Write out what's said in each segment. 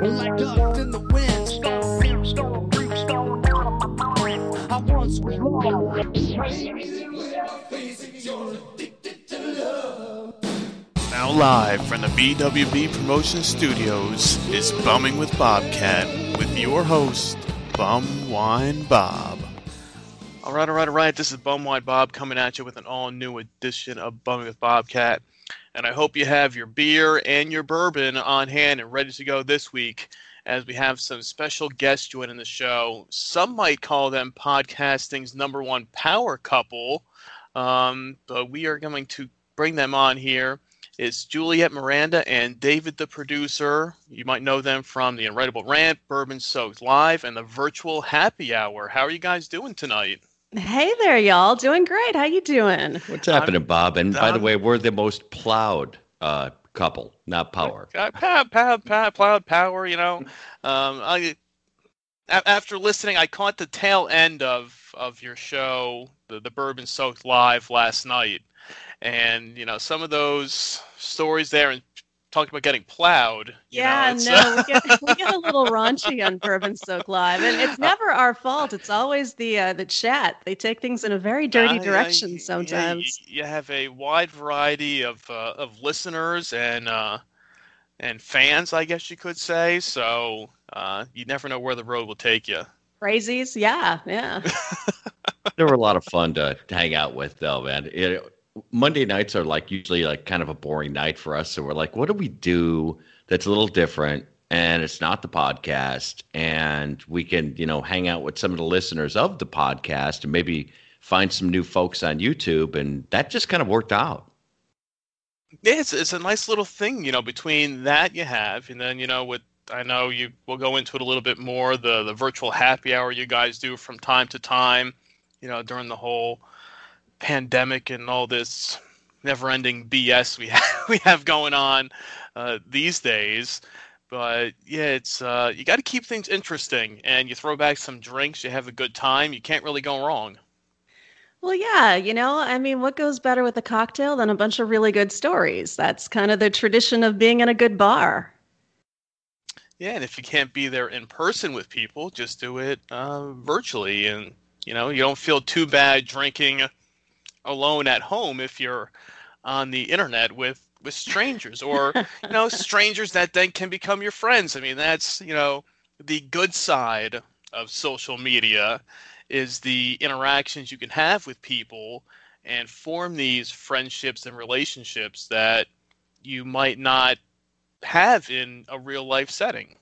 wind, live from the BWB Promotion Studios is Bumming with Bobcat with your host, Bum Wine Bob. All right, all right, all right. This is Bum Wine Bob coming at you with an all-new edition of Bumming with Bobcat, and I hope you have your beer and your bourbon on hand and ready to go this week, as we have some special guests joining the show. Some might call them podcasting's number one power couple, um, but we are going to bring them on here. It's Juliet Miranda and David the producer. You might know them from the Unwritable Rant, Bourbon Soaked Live, and the virtual happy hour. How are you guys doing tonight? Hey there, y'all. Doing great. How you doing? What's happening, Bob? And by the way, we're the most plowed uh, couple, not power. Uh, pow, pow, pow, plowed power, you know. Um, I, a- after listening, I caught the tail end of, of your show, the, the Bourbon Soaked Live last night. And, you know, some of those stories there and talking about getting plowed. you know, Yeah, it's, no, we get, we get a little raunchy on Bourbon Soak Live, and it's never our fault. It's always the uh, the chat. They take things in a very dirty Uh, direction yeah, sometimes. Yeah, you, you have a wide variety of uh, of listeners and uh, and fans, I guess you could say. So uh, you never know where the road will take you. Crazies, yeah, yeah. They were a lot of fun to, to hang out with, though, man. It, Monday nights are like usually like kind of a boring night for us. So we're like, what do we do that's a little different? And it's not the podcast. And we can, you know, hang out with some of the listeners of the podcast and maybe find some new folks on YouTube. And that just kind of worked out. Yeah, it's it's a nice little thing, you know. Between that you have, and then you know, with I know you we'll go into it a little bit more. The the virtual happy hour you guys do from time to time, you know, during the whole pandemic and all this never-ending BS we have, we have going on uh, these days. But yeah, it's uh, you got to keep things interesting, and you throw back some drinks, you have a good time. You can't really go wrong. Well, yeah, you know, I mean, what goes better with a cocktail than a bunch of really good stories? That's kind of the tradition of being in a good bar. Yeah, and if you can't be there in person with people, just do it uh, virtually, and you know you don't feel too bad drinking alone at home if you're on the internet with with strangers or you know strangers that then can become your friends. I mean, that's you know the good side of social media is the interactions you can have with people and form these friendships and relationships that you might not have in a real life setting.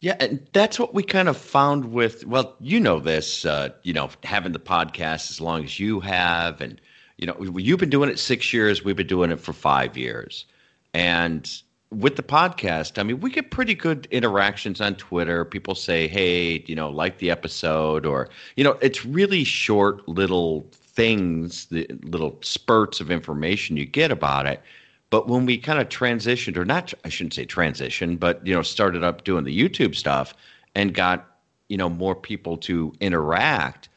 Yeah, and that's what we kind of found with well, you know this, uh, you know, having the podcast as long as you have, and you know, you've been doing it six years, we've been doing it for five years, and with the podcast, I mean, we get pretty good interactions on Twitter. People say, "Hey, you know, like the episode," or you know, it's really short little things, the little spurts of information you get about it. But when we kind of transitioned, or not, I shouldn't say transition, but you know, started up doing the YouTube stuff and got you know more people to interact,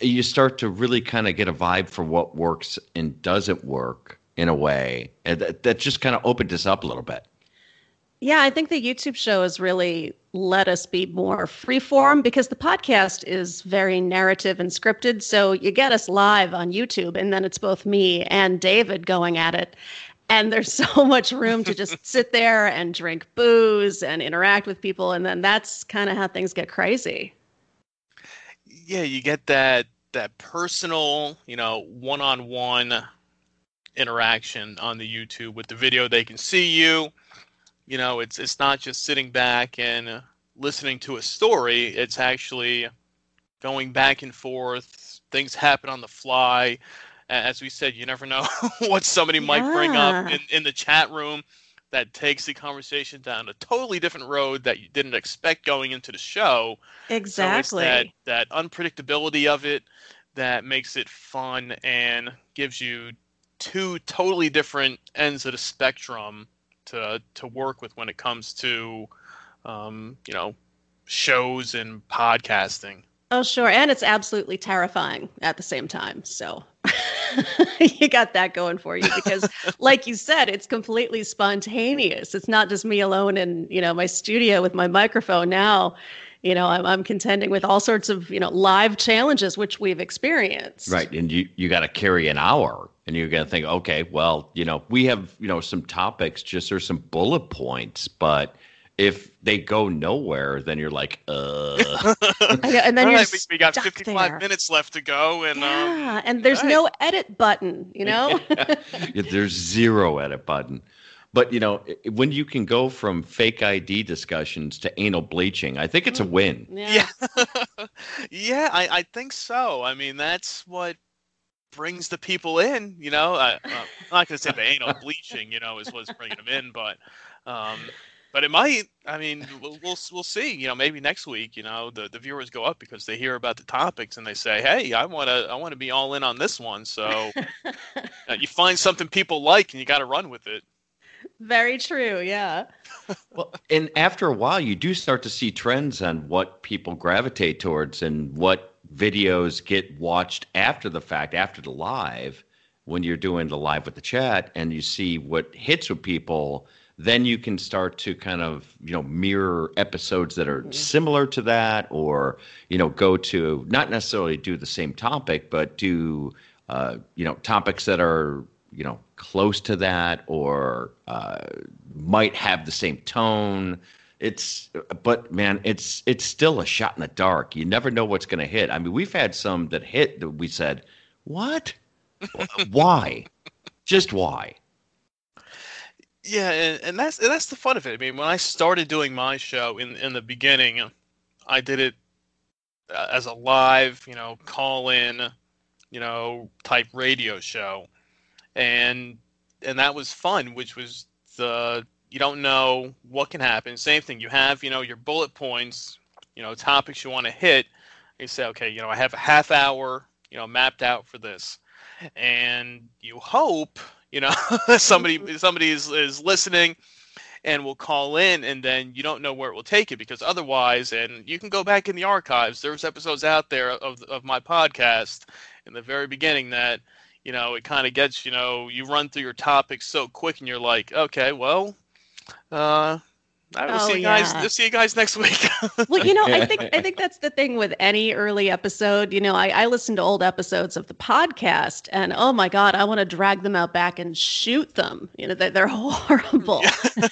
you start to really kind of get a vibe for what works and doesn't work in a way, and that, that just kind of opened us up a little bit. Yeah, I think the YouTube show has really let us be more freeform because the podcast is very narrative and scripted. So you get us live on YouTube, and then it's both me and David going at it. And there's so much room to just sit there and drink booze and interact with people. And then that's kind of how things get crazy. Yeah, you get that that personal, you know, one-on-one interaction on the YouTube with the video. They can see you. You know, it's it's not just sitting back and listening to a story. It's actually going back and forth. Things happen on the fly. As we said, you never know what somebody might bring up in, in the chat room that takes the conversation down a totally different road that you didn't expect going into the show. Exactly. So that, that unpredictability of it that makes it fun and gives you two totally different ends of the spectrum to to work with when it comes to um, you know shows and podcasting. Oh, sure. And it's absolutely terrifying at the same time. So you got that going for you because, like you said, it's completely spontaneous. It's not just me alone in, you know, my studio with my microphone. Now, you know, I'm, I'm contending with all sorts of, you know, live challenges, which we've experienced. Right. And you, you got to carry an hour and you're going to think, okay, well, you know, we have, you know, some topics, just there's some bullet points, but if they go nowhere, then you're like, uh, I and then you're right, we, we got 55 there. minutes left to go, and um, Yeah, and there's right. no edit button, you know? there's zero edit button. But, you know, when you can go from fake ID discussions to anal bleaching, I think it's a win. yeah, yeah, I, I think so. I mean, that's what brings the people in. You know, I, uh, I'm not going to say the anal bleaching, you know, is what's bringing them in, but um, but it might. I mean, we'll, we'll we'll see. You know, maybe next week, you know, the, the viewers go up because they hear about the topics and they say, "Hey, I want to I want to be all in on this one." So uh, you find something people like and you got to run with it. Very true. Yeah. Well, and after a while, you do start to see trends on what people gravitate towards and what videos get watched after the fact, after the live, when you're doing the live with the chat, and you see what hits with people. Then you can start to kind of you know mirror episodes that are similar to that, or you know go to not necessarily do the same topic, but do uh, you know topics that are you know close to that or uh, might have the same tone. It's but man it's it's still a shot in the dark. You never know what's going to hit. I mean we've had some that hit that we said what? Why? Just why Yeah, and, and that's and that's the fun of it. I mean, when I started doing my show in in the beginning, I did it uh, as a live, you know, call in, you know, type radio show, and and that was fun. Which was the you don't know what can happen. Same thing. You have you know your bullet points, you know, topics you want to hit. You say, okay, you know, I have a half hour, you know, mapped out for this, and you hope you know somebody somebody is, is listening and will call in and then you don't know where it will take you because otherwise and you can go back in the archives. There's episodes out there of, of my podcast in the very beginning that you know it kind of gets you know you run through your topics so quick and you're like okay well uh I will Oh, see you guys. yeah. See you guys next week. well you know i think i think that's the thing with any early episode you know i, I listen to old episodes of the podcast and oh my god i want to drag them out back and shoot them you know they're, they're horrible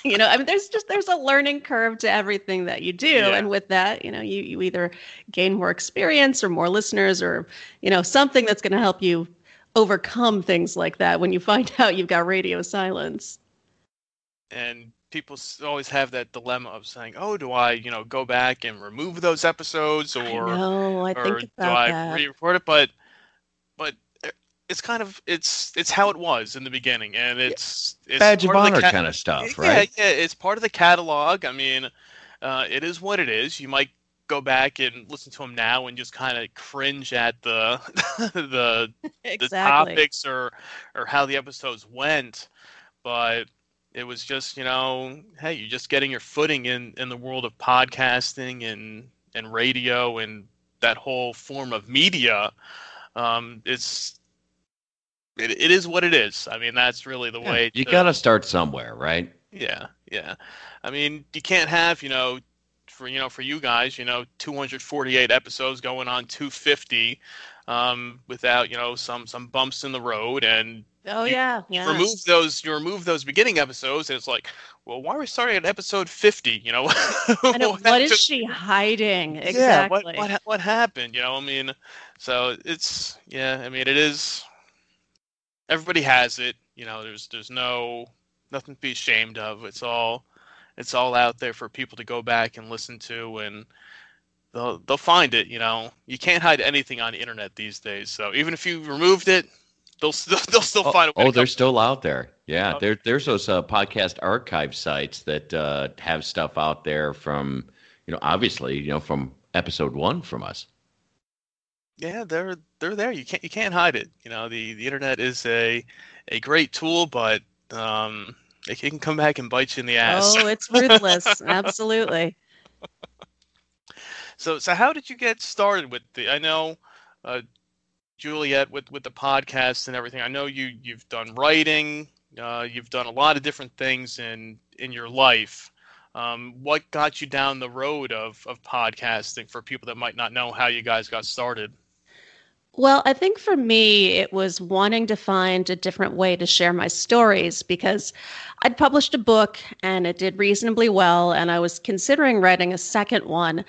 you know i mean there's just there's a learning curve to everything that you do Yeah. and with that you know you, you either gain more experience or more listeners or you know something that's going to help you overcome things like that when you find out you've got radio silence and people always have that dilemma of saying, "Oh, do I, you know, go back and remove those episodes, or no i or think do I re-record it?" But, but uh, it's kind of it's it's how it was in the beginning, and it's it's badge of part the honor ca- kind of stuff yeah, right yeah, it's part of the catalog. I mean, uh, it is what it is. You might go back and listen to them now and just kind of cringe at the the the topics or or how the episodes went but it was just you know hey you're just getting your footing in in the world of podcasting and and radio and that whole form of media. Um it's it, it is what it is. I mean that's really the Yeah, way you to- got to start somewhere right? Yeah, yeah. I mean, you can't have, you know, for you know, for you guys, you know, 248 episodes going on 250 um, without, you know, some some bumps in the road and oh you- yeah you yeah remove those you remove those beginning episodes and it's like, well, why are we starting at episode 50, you know? Know, what is happened- she hiding yeah, exactly what, what what happened? You know, I mean, so it's yeah. I mean, it is. Everybody has it. You know, there's there's no nothing to be ashamed of. It's all it's all out there for people to go back and listen to and they'll they'll find it, you know. You can't hide anything on the internet these days. So even if you removed it, they'll still they'll still Oh, find a way oh to they're come- still out there. Yeah, Oh. there, there's those uh, podcast archive sites that uh, have stuff out there from, you know, obviously, you know, from episode one from us. Yeah, they're they're there. You can't you can't hide it. You know, the the internet is a a great tool, but um it can come back and bite you in the ass. Oh, it's ruthless. Absolutely. So, so how did you get started with the? I know, uh, Juliet, with with the podcast and everything. I know you you've done writing. Uh, you've done a lot of different things in in your life. Um, what got you down the road of of podcasting for people that might not know how you guys got started? Well, I think for me, it was wanting to find a different way to share my stories because I'd published a book and it did reasonably well, and I was considering writing a second one.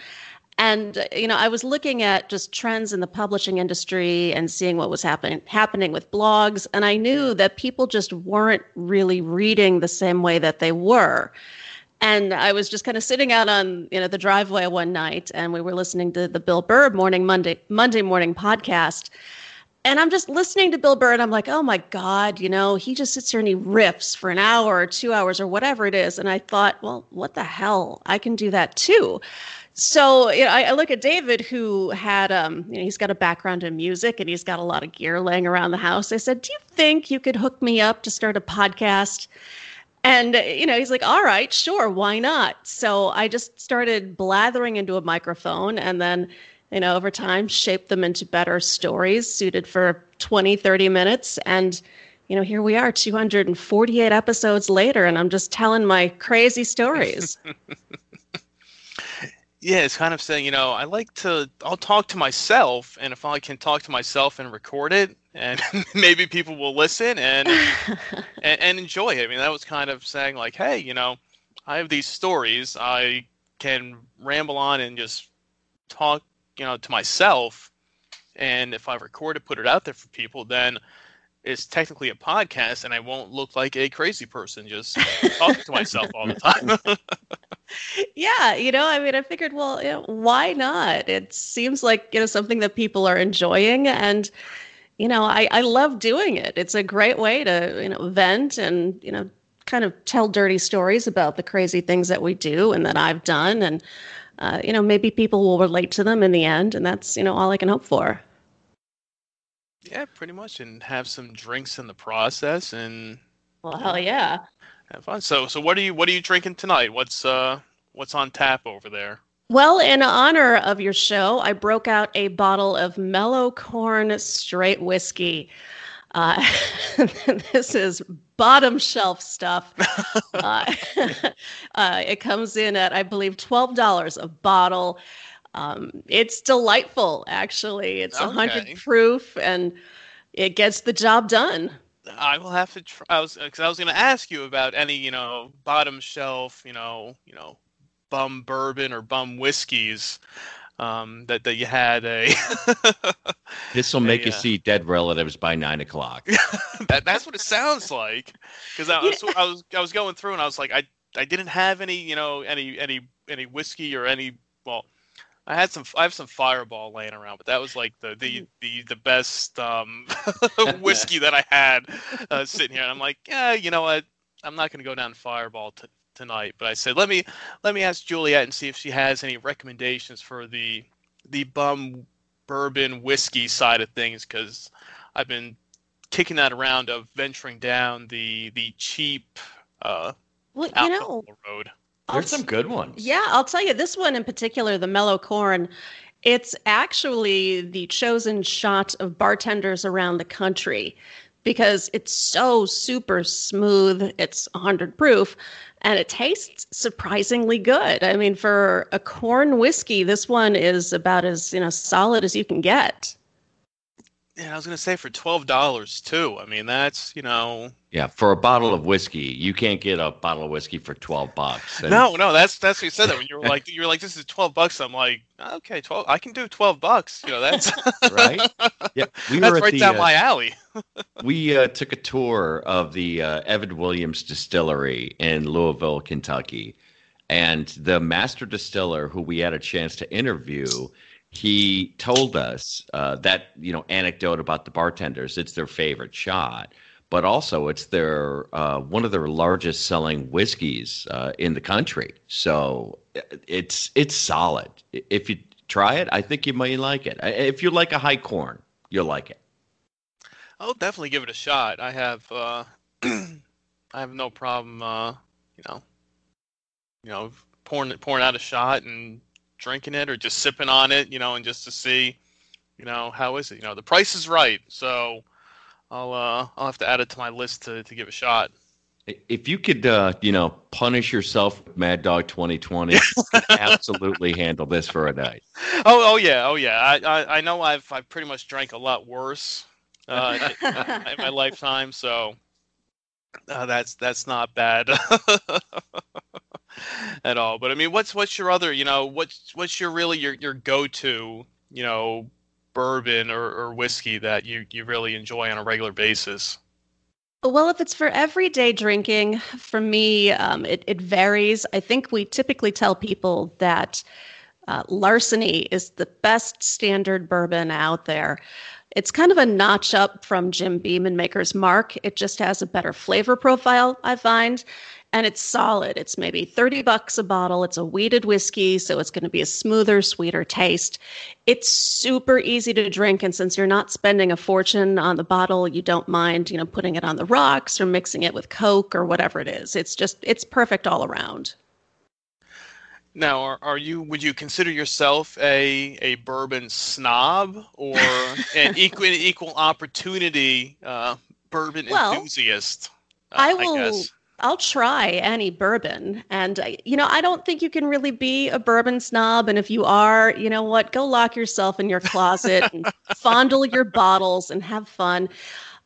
And you know, I was looking at just trends in the publishing industry and seeing what was happening happening with blogs, and I knew that people just weren't really reading the same way that they were. And I was just kind of sitting out on you know the driveway one night, and we were listening to the Bill Burr morning Monday Monday morning podcast. And I'm just listening to Bill Burr, and I'm like, oh my God, you know, he just sits here and he riffs for an hour or two hours or whatever it is. And I thought, well, what the hell? I can do that too. So you know, I, I look at David, who had, um, you know, he's got a background in music and he's got a lot of gear laying around the house. I said, do you think you could hook me up to start a podcast? And, uh, you know, he's like, all right, sure, why not? So I just started blathering into a microphone and then, you know, over time shaped them into better stories suited for 20, 30 minutes. And, you know, here we are 248 episodes later, and I'm just telling my crazy stories. Yeah, it's kind of saying, you know, I like to, I'll talk to myself, and if I can talk to myself and record it, and maybe people will listen and, and and enjoy it. I mean, that was kind of saying like, hey, you know, I have these stories, I can ramble on and just talk, you know, to myself, and if I record it, put it out there for people, then it's technically a podcast, and I won't look like a crazy person just talking to myself all the time. yeah, you know, I mean, I figured, well, you know, why not? It seems like, you know, something that people are enjoying. And, you know, I, I love doing it. It's a great way to, you know, vent and, you know, kind of tell dirty stories about the crazy things that we do and that I've done. And, uh, you know, maybe people will relate to them in the end. And that's, you know, all I can hope for. Yeah, pretty much, and have some drinks in the process and Well, hell yeah. Have fun. So, so what are you what are you drinking tonight? What's uh what's on tap over there? Well, in honor of your show, I broke out a bottle of mellow corn straight whiskey. Uh, this is bottom shelf stuff. uh, uh, it comes in at, I believe, $12 a bottle. Um, it's delightful, actually. It's a 100 proof and it gets the job done. I will have to. Try, I was because I was going to ask you about any you know bottom shelf you know you know bum bourbon or bum whiskeys um, that that you had a. This will make you Yeah. see dead relatives by nine o'clock. that, that's what it sounds like because I, You was I was I was going through and I was like I I didn't have any you know any any any whiskey or any well I had some I have some Fireball laying around but that was like the the the, the best um, whiskey that I had uh, sitting here. And I'm like yeah you know what? I'm not going to go down Fireball t- tonight. But I said let me let me ask Juliet and see if she has any recommendations for the the bum bourbon whiskey side of things because I've been kicking that around of venturing down the the cheap uh, Well, you know, road. There's some good ones. Yeah, I'll tell you this one in particular, the mellow corn. It's actually the chosen shot of bartenders around the country because it's so super smooth. It's 100 proof and it tastes surprisingly good. I mean, for a corn whiskey, this one is about as, you know, solid as you can get. Yeah, I was gonna say for twelve dollars too. I mean, that's you know. Yeah, for a bottle of whiskey, you can't get a bottle of whiskey for twelve bucks. And- No, no, that's that's what you said. That when you were like, you were like, this is twelve bucks. I'm like, okay, twelve. I can do twelve bucks. You know, that's right? Yeah, we that's were right the, down uh, my alley. we uh, took a tour of the uh, Evan Williams Distillery in Louisville, Kentucky, and the master distiller, who we had a chance to interview, he told us uh, that you know anecdote about the bartenders. It's their favorite shot, but also it's their uh, one of their largest selling whiskeys uh, in the country. So it's it's solid. If you try it, I think you might like it. If you like a high corn, you'll like it. I'll definitely give it a shot. I have uh I have no problem uh you know you know pouring pouring out a shot and drinking it or just sipping on it, you know, and just to see, you know, how is it? You know, the price is right. So I'll uh I'll have to add it to my list to, to give a shot. If you could, uh, you know, punish yourself with Mad Dog 2020, absolutely handle this for a night. Oh oh yeah, oh yeah. I I, I know I've I've pretty much drank a lot worse uh in my lifetime, so uh, that's that's not bad at all. But I mean, what's what's your other, you know, what's what's your really your your go to, you know, bourbon or, or whiskey that you you really enjoy on a regular basis? Well, if it's for everyday drinking, for me, um, it, it varies. I think we typically tell people that uh, Larceny is the best standard bourbon out there. It's kind of a notch up from Jim Beam and Maker's Mark. It just has a better flavor profile, I find. And it's solid. It's maybe 30 bucks a bottle. It's a wheated whiskey, so it's going to be a smoother, sweeter taste. It's super easy to drink. And since you're not spending a fortune on the bottle, you don't mind, you know, putting it on the rocks or mixing it with Coke or whatever it is. It's just, it's perfect all around. Now, are, are you would you consider yourself a a bourbon snob or an equal equal opportunity uh, bourbon Well, enthusiast? uh, I will. guess. I'll try any bourbon. And, uh, you know, I don't think you can really be a bourbon snob. And if you are, you know what, go lock yourself in your closet and fondle your bottles and have fun.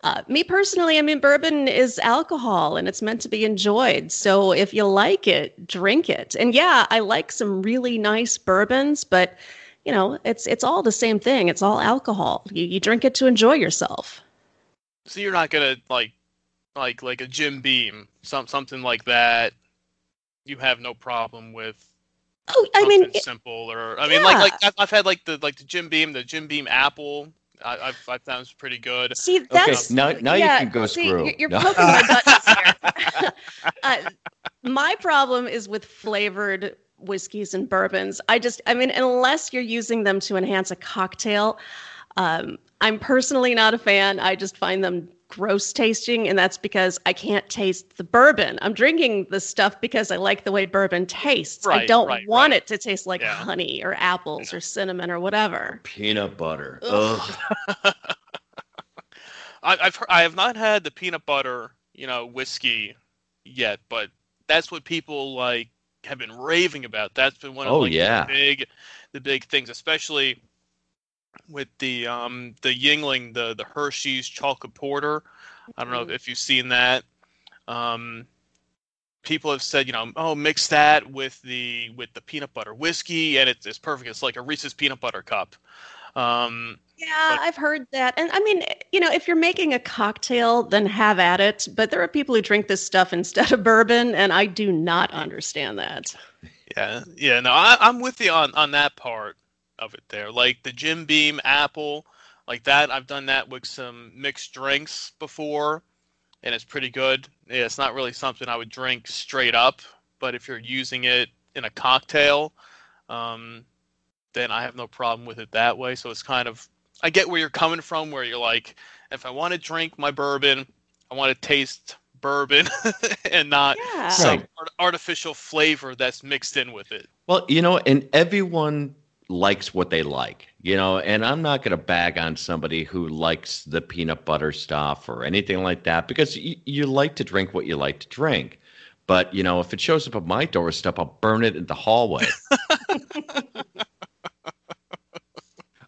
Uh, me personally, I mean, bourbon is alcohol and it's meant to be enjoyed. So if you like it, drink it. And yeah, I like some really nice bourbons, but you know, it's it's all the same thing. It's all alcohol. You you drink it to enjoy yourself. So you're not gonna like like like a Jim Beam, some something like that. You have no problem with Oh, I mean, simple or I mean like like I've, I've had like the like the Jim Beam, the Jim Beam Apple. I, I've found it's pretty good. see, Okay, that's now, now yeah, you can go see, screw. you're- You're No. poking my buttons here. uh, my problem is with flavored whiskeys and bourbons. I just, I mean, unless you're using them to enhance a cocktail, um, I'm personally not a fan. I just find them gross tasting, and that's because I can't taste the bourbon. I'm drinking the stuff because I like the way bourbon tastes. I don't right, want right. it to taste like Yeah. honey or apples or cinnamon or whatever. Peanut butter. Ugh. Ugh. I, I've heard, I have not had the peanut butter, you know, whiskey yet, but that's what people like have been raving about. That's been one of Oh, like, yeah. the big, the big things, especially with the um the Yuengling, the the Hershey's chocolate porter. I don't know if you've seen that. Um, people have said, you know, oh, mix that with the with the peanut butter whiskey, and it's it's perfect. It's like a Reese's peanut butter cup. Um, Yeah, But- I've heard that. And I mean, you know, if you're making a cocktail, then have at it. But there are people who drink this stuff instead of bourbon, and I do not understand that. Yeah, yeah, no, I, I'm with you on on that part of it there. Like the Jim Beam apple, like that. I've done that with some mixed drinks before, and it's pretty good. Yeah, it's not really something I would drink straight up, but if you're using it in a cocktail, um, then I have no problem with it that way. So it's kind of I get where you're coming from, where you're like, if I want to drink my bourbon, I want to taste bourbon and not Yeah. some Right. art- artificial flavor that's mixed in with it. Well, you know, and everyone likes what they like, you know, and I'm not going to bag on somebody who likes the peanut butter stuff or anything like that because y- you like to drink what you like to drink. But, you know, if it shows up at my doorstep, I'll burn it in the hallway.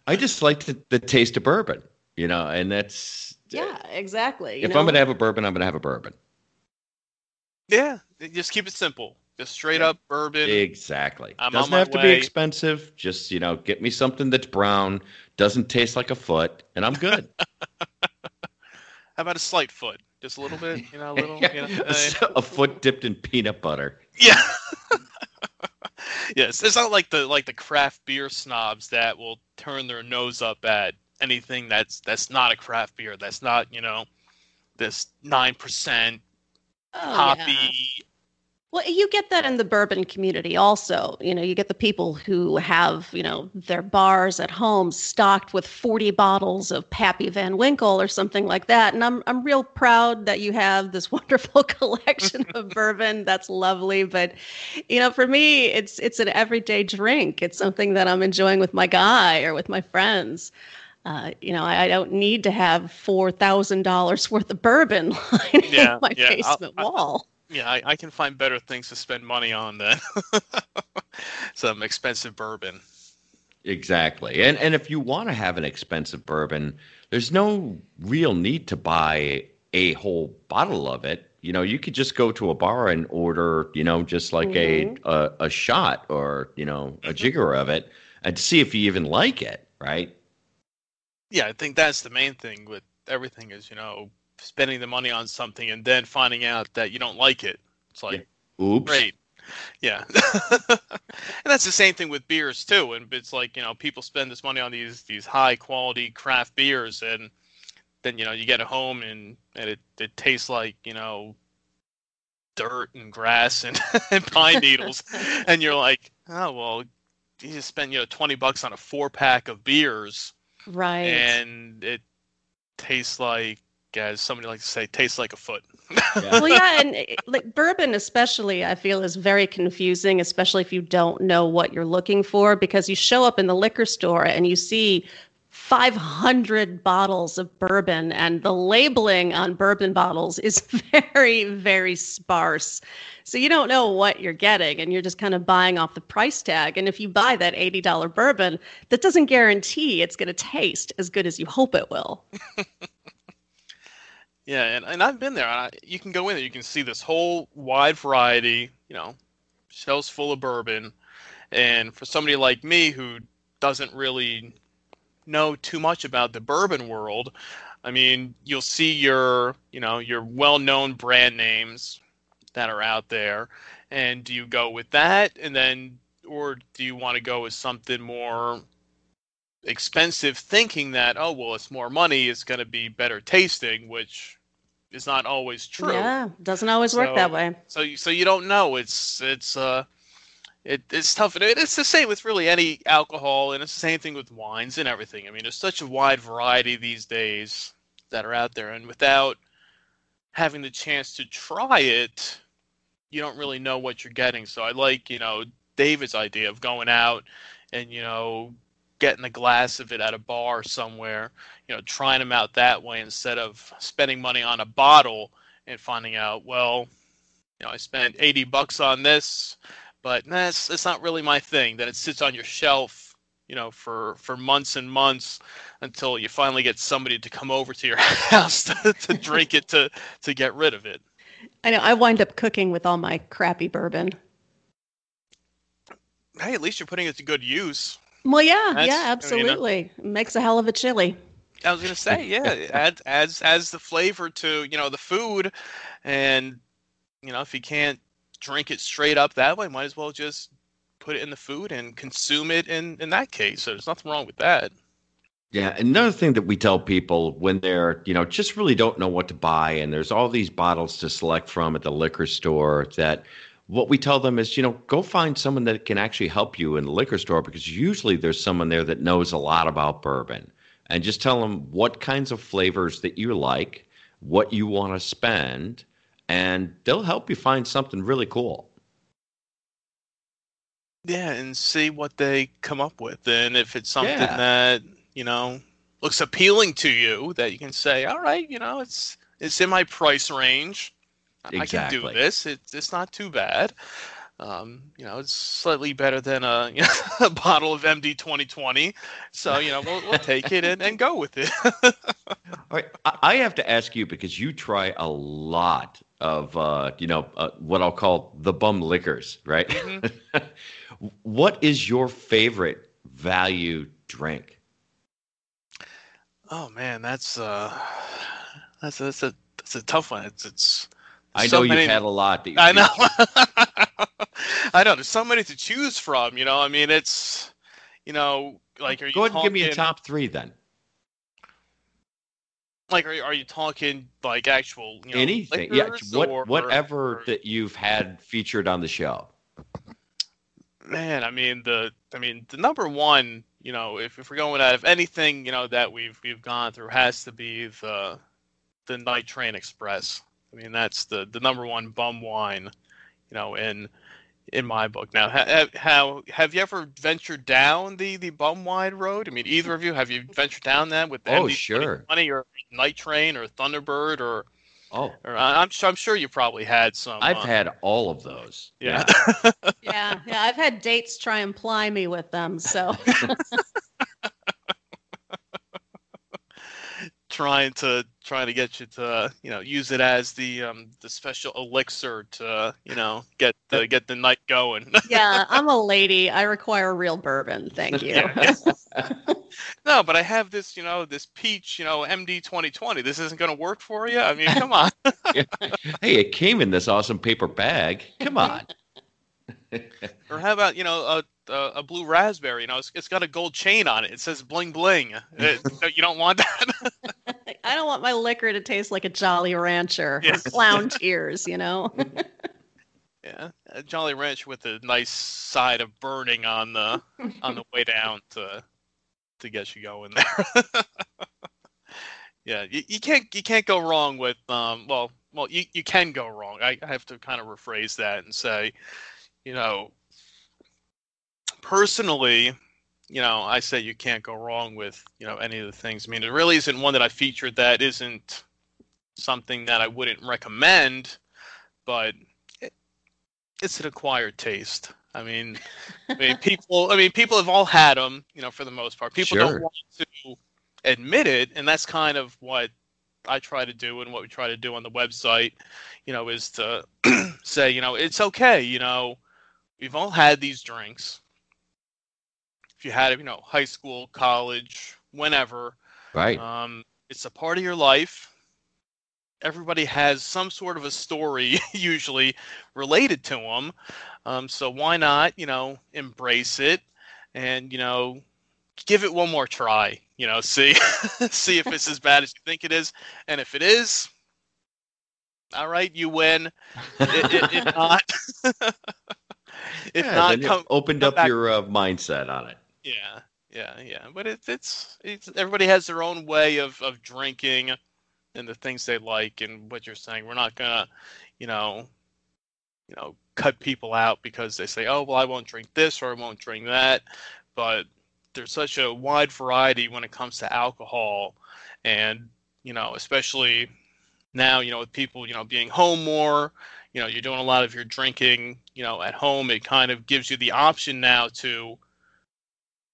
I just like the, the taste of bourbon. You know, and that's uh, Yeah, exactly. You if know? I'm gonna have a bourbon, I'm gonna have a bourbon. Yeah, just keep it simple. Just straight up bourbon. Exactly. I'm doesn't my have to be expensive. Just you know, get me something that's brown, doesn't taste like a foot, and I'm good. How about a slight foot? Just a little bit, you know, a little. Yeah, You know, a, s- a foot dipped in peanut butter. Yeah. yes, it's not like the like the craft beer snobs that will turn their nose up at anything that's that's not a craft beer. That's not you know this nine percent Oh, hoppy. Well, you get that in the bourbon community also. You know, you get the people who have, you know, their bars at home stocked with 40 bottles of Pappy Van Winkle or something like that. And I'm I'm real proud that you have this wonderful collection of bourbon. That's lovely, but you know, for me, it's it's an everyday drink. It's something that I'm enjoying with my guy or with my friends. Uh, you know, I, I don't need to have four thousand dollars worth of bourbon lining Yeah, my yeah, I'll- basement I- wall. Yeah, I, I can find better things to spend money on than some expensive bourbon. Exactly. And and if you want to have an expensive bourbon, there's no real need to buy a whole bottle of it. You know, you could just go to a bar and order, you know, just like a, mm-hmm. a a shot or, you know, a mm-hmm. jigger of it and see if you even like it, right? Yeah, I think that's the main thing with everything is you know spending the money on something and then finding out that you don't like it. It's like Oops. Great. Yeah. and that's the same thing with beers too. And it's like, you know, people spend this money on these these high quality craft beers and then, you know, you get it home and, and it, it tastes like, you know, dirt and grass and, and pine needles. and you're like, oh well, you just spent, you know, twenty bucks on a four pack of beers Right. and it tastes like as somebody likes to say, tastes like a foot. well, yeah, and eh, like bourbon, especially, I feel is very confusing, especially if you don't know what you're looking for, because you show up in the liquor store and you see 500 bottles of bourbon, and the labeling on bourbon bottles is very, very sparse. So you don't know what you're getting, and you're just kind of buying off the price tag. And if you buy that $80 bourbon, that doesn't guarantee it's going to taste as good as you hope it will. Yeah, and, and I've been there. I, you can go in there, you can see this whole wide variety, you know, shelves full of bourbon. And for somebody like me who doesn't really know too much about the bourbon world, I mean, you'll see your, you know, your well-known brand names that are out there. And do you go with that and then or do you want to go with something more expensive thinking that oh well it's more money it's going to be better tasting which is not always true. Yeah, doesn't always work that way. so you, so you don't know. It's it's uh it, it's tough. And it's the same with really any alcohol and it's the same thing with wines and everything. I mean there's such a wide variety these days that are out there and without having the chance to try it you don't really know what you're getting. So i like you know david's idea of going out and you know getting a glass of it at a bar somewhere you know trying them out that way instead of spending money on a bottle and finding out well you know i spent 80 bucks on this but that's that's not really my thing then it sits on your shelf you know for for months and months until you finally get somebody to come over to your house to, to drink it to to get rid of it I know. I wind up cooking with all my crappy bourbon. hey at least you're putting it to good use Well, yeah, That's- yeah, I mean, uh, absolutely. Makes a hell of a chili. I was gonna say, yeah, it adds adds adds the flavor to you know the food, and you know if you can't drink it straight up that way, might as well just put it in the food and consume it in in that case. So there's nothing wrong with that. Yeah, another thing that we tell people when they're, you know, just really don't know what to buy and there's all these bottles to select from at the liquor store that what we tell them is, you know, go find someone that can actually help you in the liquor store because usually there's someone there that knows a lot about bourbon. And just tell them what kinds of flavors that you like, what you want to spend, and they'll help you find something really cool. Yeah, and see what they come up with, and if it's something Yeah. that you know looks appealing to you, that you can say, all right, you know, it's it's in my price range. I can do this. It's it's not too bad. Um, you know, it's slightly better than a, you know, a bottle of MD 2020. So, you know, we'll, we'll take it and, and go with it. All right, I have to ask you because you try a lot of, uh, you know, uh, what I'll call the bum liquors, right? what is your favorite value drink? oh man, that's uh, that's that's a that's a tough one. It's it's. I so know you've had a lot. That I know. I know. There's so many to choose from. You know, I mean, it's you know, like are you Go ahead and give me a top three then. Like, are you, are you talking like actual you know, Anything, yeah, what, or- whatever or- that you've had featured on the show. man i mean the i mean the number one you know if, if we're going out of anything you know that we've we've gone through has to be the the night train express i mean that's the the number one bum wine you know in in my book now ha, how have you ever ventured down the the bum wine road i mean either of you have you ventured down that with the Oh, MD sure. 2020 or night train or thunderbird or Oh, or I- i'm sure i'm sure you probably had some I've uh, had all of those. yeah Yeah, yeah. I've had dates try and ply me with them. So trying to trying to get you to you know use it as the um the special elixir to you know get the get the night going yeah, I'm a lady. I require real bourbon. Thank you. Yeah, no but i have this you know this peach you know md 2020 this isn't going to work for you i mean come on hey, it came in this awesome paper bag. Come on. or how about you know a a, a blue raspberry you know it's, it's got a gold chain on it it says bling bling It- you don't want that I don't want my liquor to taste like a Jolly Rancher Yeah. or clown tears. You know. yeah a jolly ranch with a nice side of burning on the on the way down to to get you going there. yeah, you, you can't you can't go wrong with um well well you, you can go wrong. I, I have to kind of rephrase that and say, you know, personally, you know, I say you can't go wrong with, you know, any of the things. I mean, it really isn't one that I featured that isn't something that I wouldn't recommend, but it, it's an acquired taste. I mean, I mean, people. I mean, people have all had them. You know, for the most part, people Sure. don't want to admit it, and that's kind of what I try to do, and what we try to do on the website. You know, is to say, you know, it's okay. You know, we've all had these drinks. If you had it, you know, high school, college, whenever, Right. um, it's a part of your life. Everybody has some sort of a story, usually related to them. Um, so why not, you know, embrace it and you know, give it one more try. You know, see see if it's as bad as you think it is, and if it is, all right, you win. If not, if Yeah, not, opened up back- your uh, mindset on it. yeah, yeah, yeah. But it's it's it's everybody has their own way of of drinking and the things they like and what you're saying. We're not gonna, you know, you know, cut people out because they say, oh well, I won't drink this or I won't drink that. But there's such a wide variety when it comes to alcohol, and you know, especially now, you know, with people, you know, being home more. You know, you're doing a lot of your drinking, you know, at home. It kind of gives you the option now to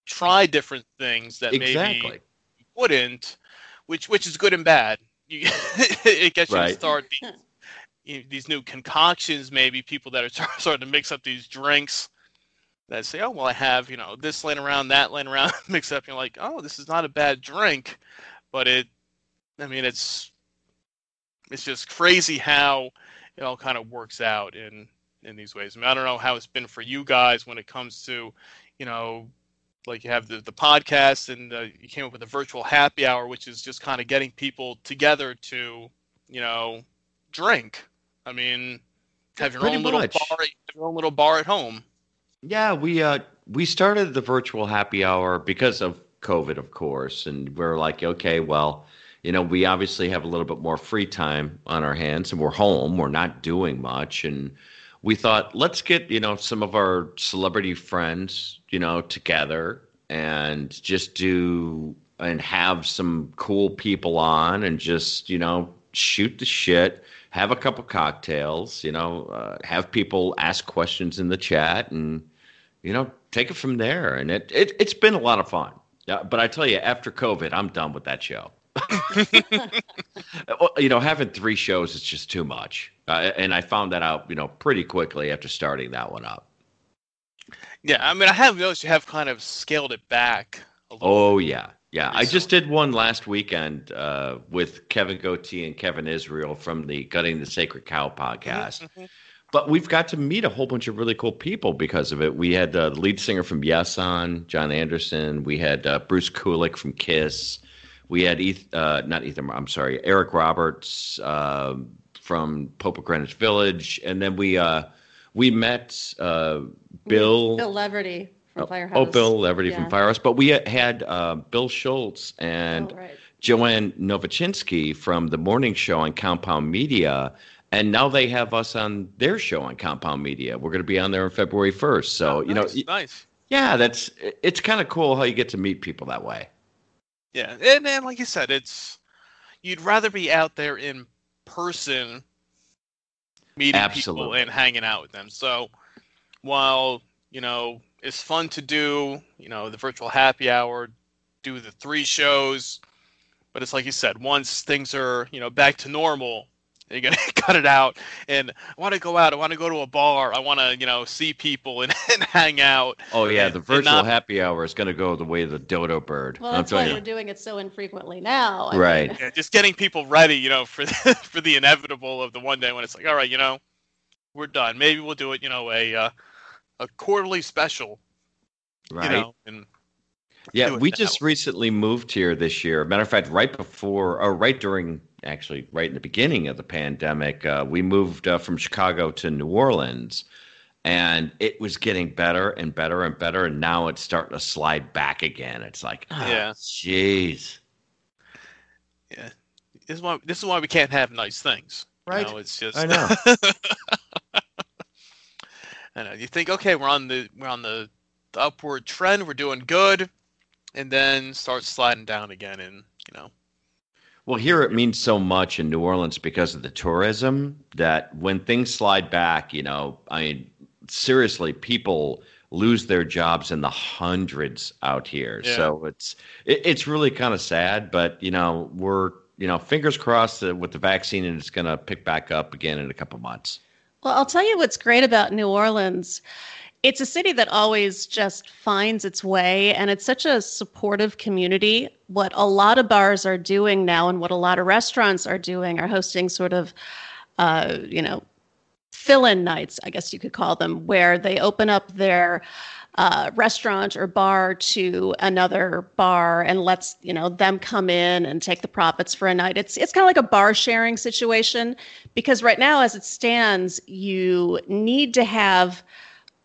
try different things that maybe you wouldn't, which which is good and bad. You, it gets you to start these, you- these new concoctions. Maybe people that are tar- starting to mix up these drinks that say, "Oh, well, I have you know this laying around, that laying around, mix up." You're like, "Oh, this is not a bad drink," but it, I mean, it's it's just crazy how it all kind of works out in in these ways. I mean, I don't know how it's been for you guys when it comes to, you know, like you have the, the podcast and uh, you came up with a virtual happy hour, which is just kind of getting people together to, you know, drink. I mean, have your Pretty own little much. bar, have your own little bar at home. Yeah, we uh we started the virtual happy hour because of COVID, of course, and we're like, okay, well, you know, we obviously have a little bit more free time on our hands, and we're home, we're not doing much, and we thought, let's get you know some of our celebrity friends, you know, together and just do and have some cool people on and just you know shoot the shit, have a couple cocktails, you know, uh, have people ask questions in the chat, and you know, take it from there. And it, it it's been a lot of fun. Yeah, but I tell you, after COVID, I'm done with that show. you know, having three shows is just too much, uh, and I found that out, you know, pretty quickly after starting that one up. Yeah, I mean, I have noticed you have kind of scaled it back. A little Oh yeah, yeah. I just did one last weekend uh, with Kevin Goatee and Kevin Israel from the Gutting the Sacred Cow podcast. Mhm. But we've got to meet a whole bunch of really cool people because of it. We had uh, the lead singer from Yes on, Jon Anderson. We had uh, Bruce Kulick from Kiss. We had Eth- uh, not Ethan. I'm sorry, Eric Roberts uh, from Pope of Greenwich Village, and then we uh, we met uh, Bill. Bill Leverty from Oh, Firehouse. Oh, Bill Leverty Yeah. from Firehouse. But we had uh, Bill Schulz and Oh, right. Joanne Nosuchinsky from the morning show on Compound Media. And now they have us on their show on Compound Media. We're going to be on there on February 1st. So, you know, nice. yeah, that's it's kind of cool how you get to meet people that way. Yeah, and and like you said, it's you'd rather be out there in person, meeting people and hanging out with them. So while you know it's fun to do, you know, the virtual happy hour, do the three shows, but it's like you said, once things are you know back to normal. You're gonna cut it out, and I want to go out. I want to go to a bar. I want to, you know, see people and, and hang out. Oh, yeah, And- the and virtual not- happy hour is going to go the way of the dodo bird. Well, I'm that's why telling we're doing it so infrequently now. I Right. mean, Yeah, just getting people ready, you know, for the, for the inevitable of the one day when it's like, all right, you know, we're done. Maybe we'll do it, you know, a uh, a quarterly special, Right. you know, and Yeah, we just way. recently moved here this year. Matter of fact, right before, or right during, actually, right in the beginning of the pandemic, uh, we moved uh, from Chicago to New Orleans, and it was getting better and better and better, and now it's starting to slide back again. It's like, oh, Yeah. jeez, yeah. this is why this is why we can't have nice things. you Right. know, it's just I know. I know. You think, okay, we're on the we're on the, the upward trend, we're doing good, and then start sliding down again, and you know, Well, here it means so much in New Orleans because of the tourism that when things slide back, you know, I mean, seriously, people lose their jobs in the hundreds out here. Yeah. So it's it, it's really kind of sad, but you know, we're you know, fingers crossed that with the vaccine and it's going to pick back up again in a couple months. Well, I'll tell you what's great about New Orleans. It's a city that always just finds its way, and it's such a supportive community. What a lot of bars are doing now, and what a lot of restaurants are doing, are hosting sort of, uh, you know, fill in nights, I guess you could call them, where they open up their uh, restaurant or bar to another bar and lets you know them come in and take the profits for a night. It's it's kind of like a bar sharing situation because right now, as it stands, you need to have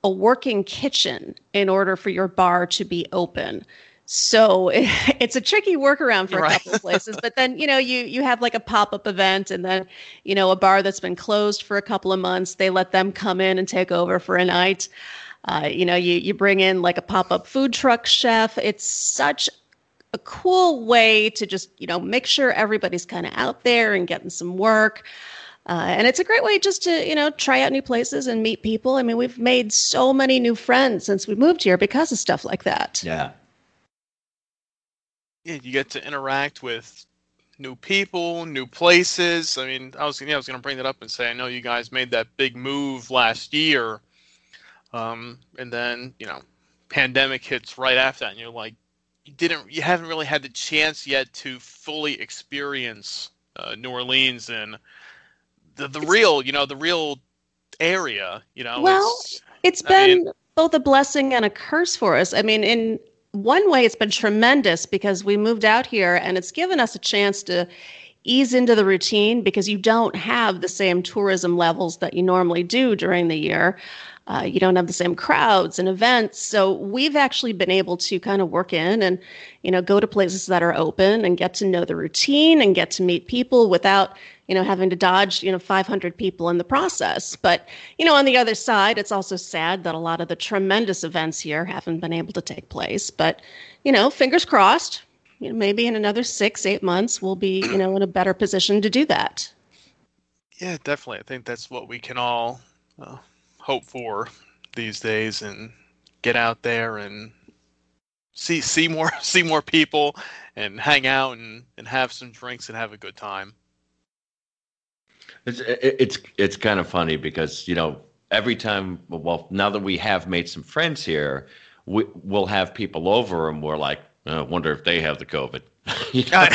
a working kitchen in order for your bar to be open. So it's a tricky workaround for a Right. couple of places, but then you know you you have like a pop up event, and then you know a bar that's been closed for a couple of months, they let them come in and take over for a night. Uh, you know, you you bring in like a pop up food truck chef. It's such a cool way to just you know make sure everybody's kind of out there and getting some work. Uh, and it's a great way just to you know try out new places and meet people. I mean, we've made so many new friends since we moved here because of stuff like that. Yeah. yeah, you get to interact with new people, new places. I mean, I was yeah, I was going to bring that up and say I know you guys made that big move last year, um, and then you know, pandemic hits right after that, and you're like, you didn't, you haven't really had the chance yet to fully experience uh, New Orleans and the the real, you know, the real area. You know, Well, it's, It's I been mean- both a blessing and a curse for us. I mean, in one way, it's been tremendous because we moved out here and it's given us a chance to ease into the routine because you don't have the same tourism levels that you normally do during the year. Uh, you don't have the same crowds and events. So we've actually been able to kind of work in and, you know, go to places that are open and get to know the routine and get to meet people without, you know, having to dodge, you know, 500 people in the process. But, you know, on the other side, it's also sad that a lot of the tremendous events here haven't been able to take place. But, you know, fingers crossed. you know, maybe in another six, eight months, we'll be, you know, in a better position to do that. Yeah, definitely. I think that's what we can all uh, hope for these days, and get out there and see see more see more people, and hang out and, and have some drinks and have a good time. It's it's it's kind of funny because you know every time well now that we have made some friends here, we we'll have people over and we're like, I wonder if they have the COVID. You know? I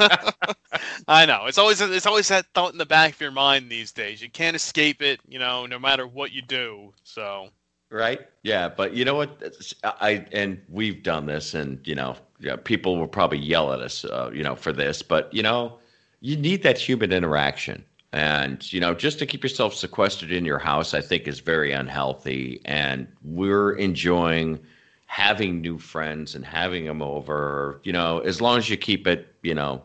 know. I know. It's always it's always that thought in the back of your mind these days. You can't escape it, you know, no matter what you do. So right? Yeah, but you know what? I and we've done this, and you know, people will probably yell at us, uh, you know, for this. But you know, you need that human interaction, and you know, just to keep yourself sequestered in your house, I think is very unhealthy. And we're enjoying having new friends and having them over. You know, as long as you keep it, you know,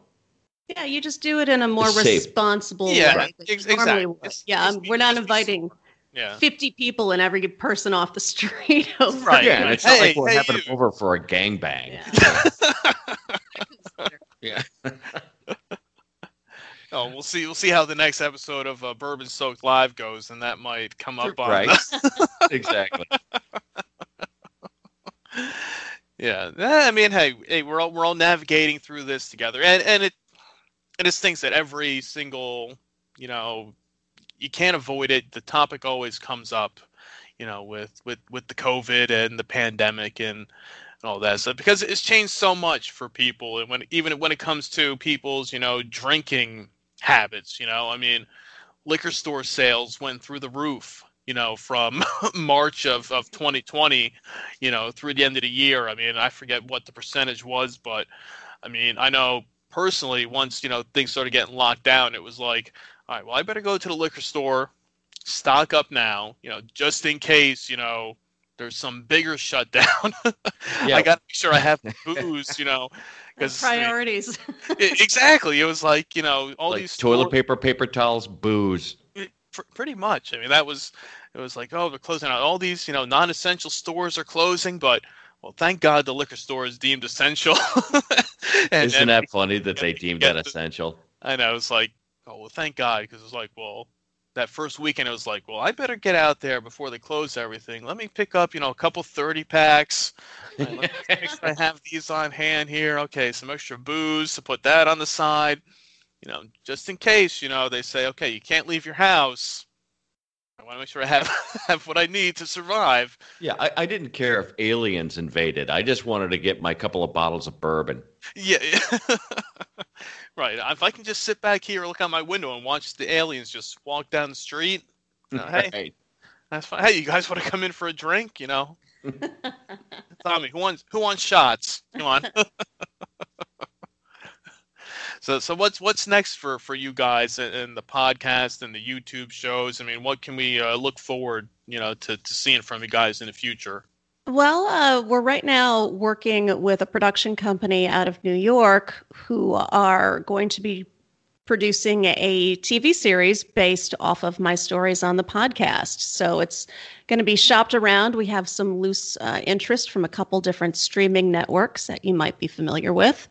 Yeah, you just do it in a more Safe. responsible Yeah, way. than ex- you normally exactly. would. Yeah, just um, we're not inviting yeah. 50 people and every person off the street. Over. Right. yeah, and it's not like we're hey, having you. over for a gangbang. Yeah. Yeah. Oh, we'll see. We'll see how the next episode of uh, Bourbon Soaked Live goes, and that might come up on. right. exactly. yeah, I mean, hey, hey, we're all we're all navigating through this together, and and it and it's things that every single, you know, you can't avoid it. The topic always comes up, you know, with with with the COVID and the pandemic and. and all that stuff because it's changed so much for people and when even when it comes to people's you know drinking habits you know? I mean liquor store sales went through the roof you know from march of, of 2020 you know through the end of the year. I mean i forget what the percentage was but i mean i know personally once you know things started getting locked down it was like all right well i better go to the liquor store stock up now you know just in case you know there's some bigger shutdown. Yeah. i gotta make sure i have booze you know because Priorities. exactly it was like you know all like these toilet store- paper, paper towels, booze. pr- pretty much. I mean, that was it was like, oh, they're closing out all these, you know, non-essential stores are closing, but well, thank God the liquor store is deemed essential. and, Isn't and that funny that they deemed that the- essential? I know it's like, oh well, thank God because it's like, well, that first weekend it was like, well, I better get out there before they close everything. Let me pick up, you know, a couple thirty packs. Right, make sure I have these on hand here. Okay, some extra booze to put that on the side. You know, just in case, you know, they say, okay, you can't leave your house. I want to make sure I have have what I need to survive. Yeah, I, I didn't care if aliens invaded. I just wanted to get my couple of bottles of bourbon. Yeah. right. If I can just sit back here, look out my window, and watch the aliens just walk down the street, you know, hey, Right. that's fine. Hey, you guys want to come in for a drink? You know, Tommy, who wants who wants shots? Come on. so, so what's what's next for for you guys in, in the podcast and the YouTube shows? I mean, what can we uh, look forward, you know, to to seeing from you guys in the future? Well, uh, we're right now working with a production company out of New York who are going to be producing a TV series based off of my stories on the podcast. So it's going to be shopped around. We have some loose uh, interest from a couple different streaming networks that you might be familiar with.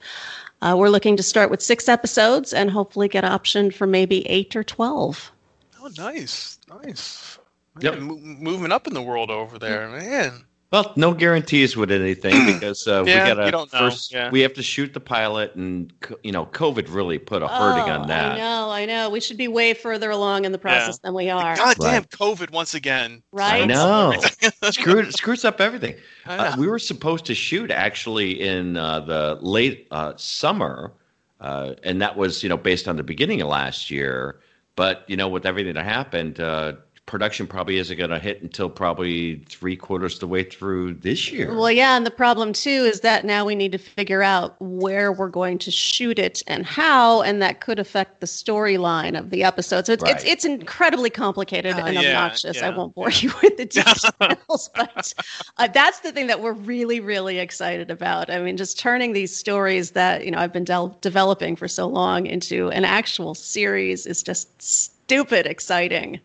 Uh, we're looking to start with six episodes and hopefully get option for maybe eight or 12. Oh, nice, nice. Yep. Man, mo- moving up in the world over there, man. Well, no guarantees with anything because uh, Yeah, we got to first yeah. we have to shoot the pilot, and you know, COVID really put a hurting Oh, on that. I know, I know. We should be way further along in the process than we are. God damn Right. COVID once again. Right? I know. Screw screws up everything. Uh, we were supposed to shoot actually in uh, the late uh, summer, uh, and that was you know based on the beginning of last year. But you know, with everything that happened, uh, production probably isn't going to hit until probably three quarters the way through this year. Well, yeah, and the problem too is that now we need to figure out where we're going to shoot it and how, and that could affect the storyline of the episode. So it's it's, Right. it's incredibly complicated Uh, and yeah, obnoxious. I won't bore you with the details, but uh, that's the thing that we're really, really excited about. I mean, just turning these stories that you know I've been del- developing for so long into an actual series is just stupid exciting.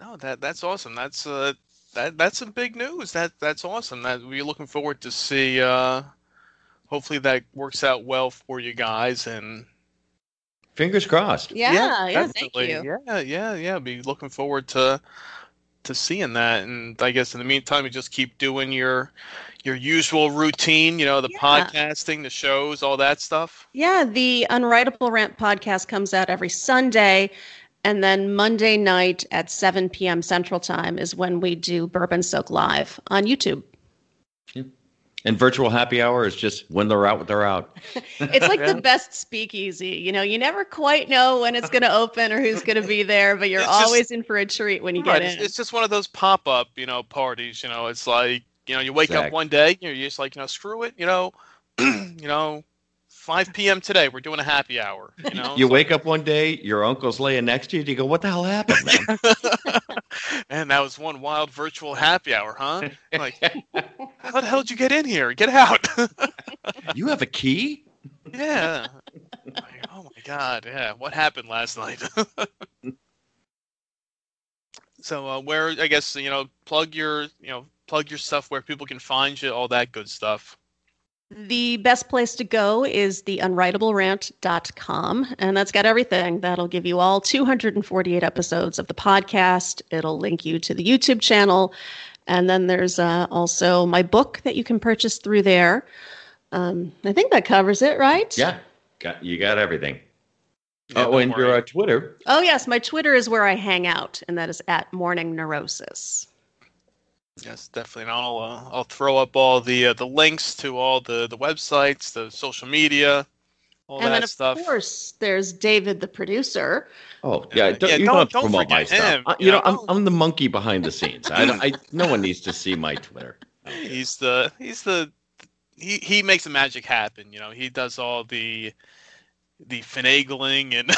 No, that that's awesome. That's uh that that's some big news. That that's awesome. That we're looking forward to see uh hopefully that works out well for you guys. And Fingers crossed. Yeah, yeah, thank you. Yeah, yeah, yeah. Be looking forward to to seeing that. And I guess in the meantime, you just keep doing your your usual routine. You know, the Yeah. podcasting, the shows, all that stuff. Yeah, the Unwritable Rant podcast comes out every Sunday. And then Monday night at 7 p.m. Central Time is when we do Bourbon Soaked Live on YouTube. And virtual happy hour is just when they're out, they're out. It's like Yeah. the best speakeasy. You know, you never quite know when it's going to open or who's going to be there, but you're It's just- always in for a treat when you right. get It's, in. it's just one of those pop up, you know, parties. You know, it's like you know, you wake up one day, you're just like, you know, screw it. You know, you know, 5 p.m. today, we're doing a happy hour. You know, You wake up one day, your uncle's laying next to you, and you go, "What the hell happened, man?" Man, that was one wild virtual happy hour, huh? Like, how the hell did you get in here? Get out! you have a key? yeah. Like, oh my god, yeah. What happened last night? so, uh, where I guess you know, plug your you know, plug your stuff where people can find you, all that good stuff. The best place to go is the unwritablerant.com, and that's got everything. That'll give you all 248 episodes of the podcast. It'll link you to the YouTube channel. And then there's uh, also my book that you can purchase through there. Um, I think that covers it, right? Yeah, got you got everything. Yeah, oh, and your worry. Twitter. Oh, yes. My Twitter is where I hang out, and that is at Morning Neurosis. Yes, definitely. And I'll uh, I'll throw up all the uh, the links to all the the websites, the social media, all and that then, of stuff. course, there's David, the producer. Oh yeah, don't, yeah, you don't- don't, have to promote my forget stuff. him, Uh, you you know, know, I'm, I'm the monkey behind the scenes. I, don't, I no one needs to see my Twitter. He's the he's the he he makes the magic happen. You know, he does all the the finagling and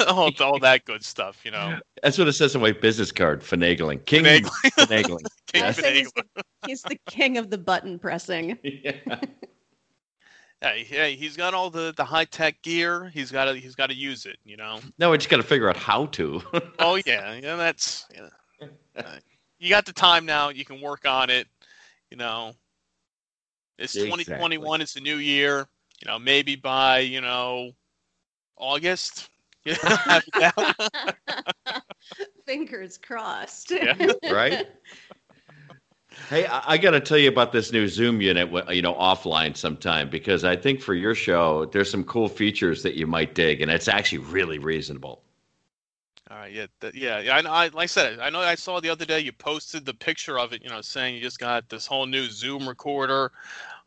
all, all that good stuff. You know, That's what it says on my business card. Finagling, king Finagling. finagling. King I say he's finagling. the, he's the king of the button pressing. yeah. Yeah, yeah, he's got all the the high tech gear. He's got to he's got to use it. You know. No, we just got to figure out how to. Oh yeah, yeah. That's yeah. Uh, you got the time now. You can work on it. You know, it's Exactly. 2021. It's a new year. You know, maybe by you know August. You know, have it down. Fingers crossed. Yeah. right? Hey, I, I got to tell you about this new Zoom unit, you know, offline sometime because I think for your show, there's some cool features that you might dig, and it's actually really reasonable. All right, yeah, th- yeah, yeah. I, know- I, like I said, I know I saw the other day you posted the picture of it. You know, saying you just got this whole new Zoom recorder,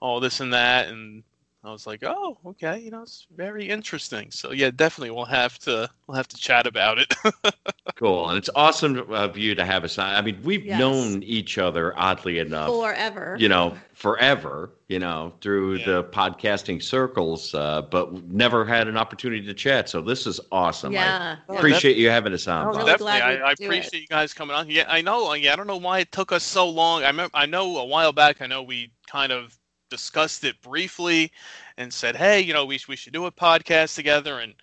all this and that, and I was like, oh, okay, you know, it's very interesting. So yeah, definitely we'll have to we'll have to chat about it. Cool, and it's awesome of you to have us. on. I mean, we've Yes. known each other oddly enough, Forever. you know, forever, you know, through Yeah. the podcasting circles, uh, but never had an opportunity to chat. So this is awesome. yeah. I yeah. appreciate you having us on. Oh, really definitely, I, I could do it. appreciate you guys coming on. Yeah, I know. Yeah, I don't know why it took us so long. I remember, I know a while back. I know we kind of discussed it briefly and said, hey, you know, we we should do a podcast together. And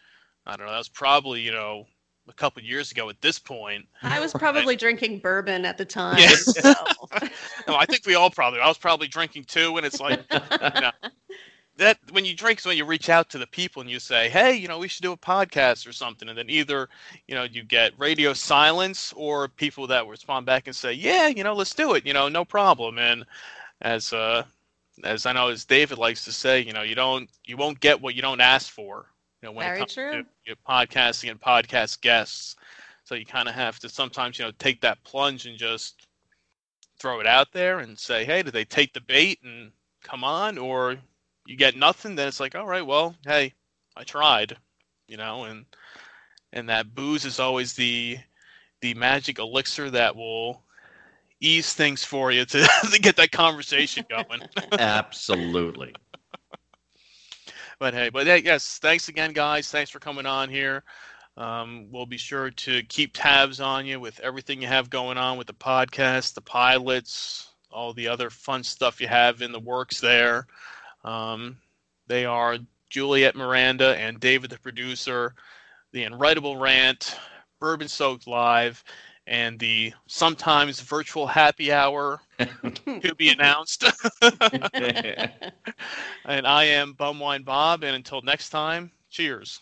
I don't know. That was probably you know a couple years ago at this point. I was probably drinking bourbon at the time. Yeah. so. No, I think we all probably. I was probably drinking too, and it's like that when you drink is when you reach out to the people and you say, "Hey, you know, we should do a podcast or something," and then either you know you get radio silence or people that respond back and say, "Yeah, you know, let's do it," you know, no problem. And as uh, as I know, as David likes to say, you know, you don't you won't get what you don't ask for. You know, when Very it comes true. to your podcasting and podcast guests. So you kind of have to sometimes, you know, take that plunge and just throw it out there and say, hey, did they take the bait and come on? Or you get nothing, then it's like, all right, well, hey, I tried, you know, and and that booze is always the the magic elixir that will ease things for you to, to get that conversation going. Absolutely. But hey, but hey, yes, thanks again, guys. Thanks for coming on here. Um, we'll be sure to keep tabs on you with everything you have going on with the podcast, the pilots, all the other fun stuff you have in the works there. Um, they are Juliet Miranda and David, the producer, the Unwritable Rant, Bourbon Soaked Live, and the sometimes virtual happy hour to be announced. and I am Bumwine Bob, and until next time, cheers.